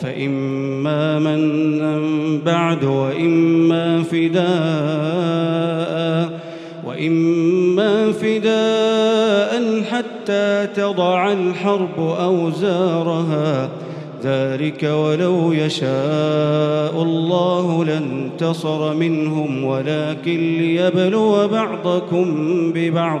فإما منا بعد وإما فداء وإما فداء حتى تضع الحرب أوزارها. ذلك ولو يشاء الله لانتصر منهم ولكن ليبلو بعضكم ببعض.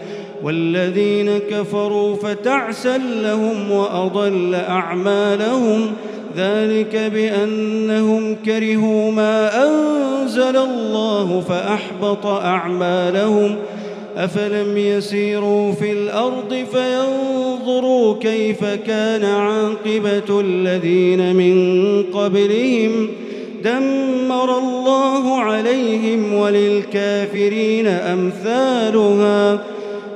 والذين كفروا فتعسا لهم وأضل أعمالهم ذلك بأنهم كرهوا ما أنزل الله فأحبط أعمالهم أفلم يسيروا في الأرض فينظروا كيف كان عاقبة الذين من قبلهم دمر الله عليهم وللكافرين أمثالها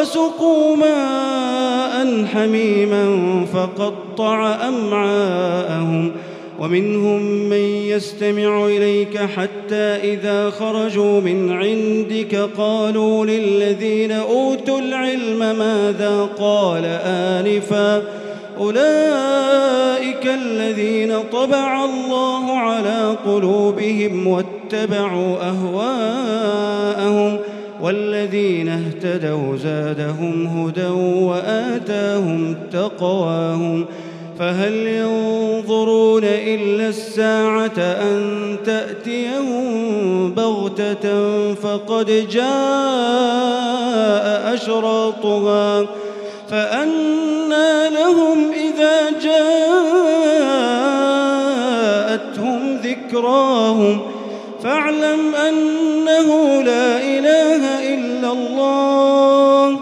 وسقوا ماء حميما فقطع أمعاءهم ومنهم من يستمع إليك حتى إذا خرجوا من عندك قالوا للذين أوتوا العلم ماذا قال آنفا أولئك الذين طبع الله على قلوبهم واتبعوا أهواءهم والذين اهتدوا زادهم هدى وآتاهم تقواهم فهل ينظرون إلا الساعة أن تأتيهم بغتة فقد جاء أشراطها فأنى لهم إذا جاءتهم ذكراهم فاعلم أنه لا الله.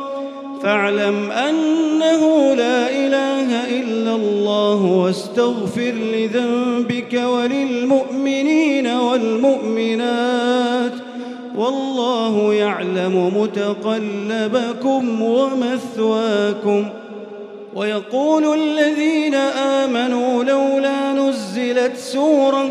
فاعلم أن أنه لا إله إلا الله واستغفر لذنبك وللمؤمنين والمؤمنات. والله يعلم متقلبكم ومثواكم. ويقول الذين آمنوا لولا نزلت سورة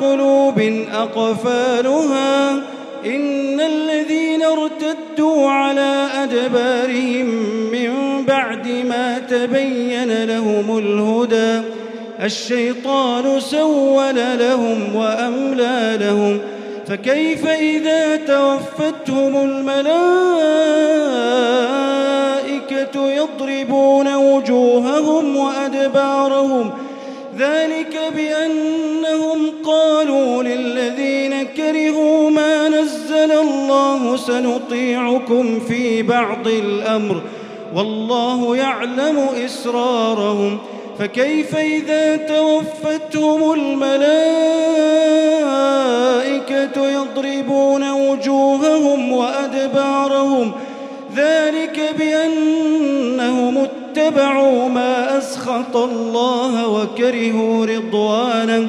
قلوب أقفالها إن الذين ارتدوا على أدبارهم من بعد ما تبين لهم الهدى الشيطان سول لهم وأملى لهم فكيف إذا توفتهم الملائكة يضربون وجوههم وأدبارهم؟ ذلك بأنهم قالوا للذين كرهوا ما نزل الله سنطيعكم في بعض الأمر والله يعلم إسرارهم فكيف إذا توفتهم الملائكة يضربون وجوههم وأدبارهم ذلك بأنهم اتبعوا ما أسخط الله وكرهوا رضوانه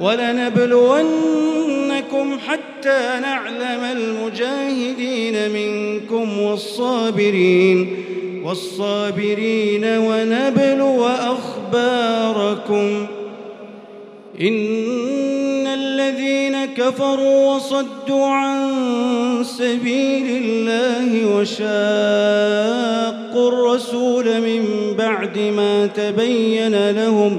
ولنبلونكم حتى نعلم المجاهدين منكم والصابرين والصابرين ونبلو أخباركم. إن الذين كفروا وصدوا عن سبيل الله وشاقوا الرسول من بعد ما تبين لهم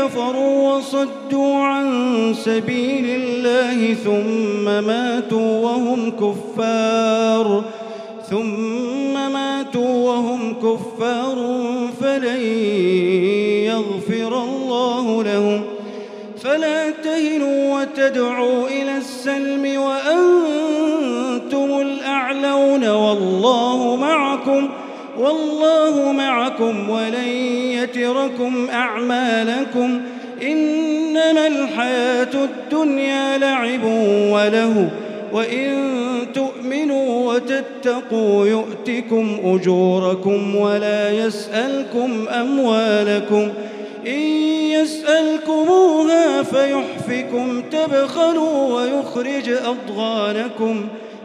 كفروا وصدوا عن سبيل الله ثم ماتوا وهم كفار ثم ماتوا وهم كفار فلن يغفر الله لهم. فلا تهنوا وتدعوا إلى السلم والله معكم ولن يتركم أعمالكم إنما الحياة الدنيا لعب وله وإن تؤمنوا وتتقوا يؤتكم أجوركم ولا يسألكم أموالكم إن يسألكموها فيحفكم تبخلوا ويخرج أضغانكم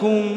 لكم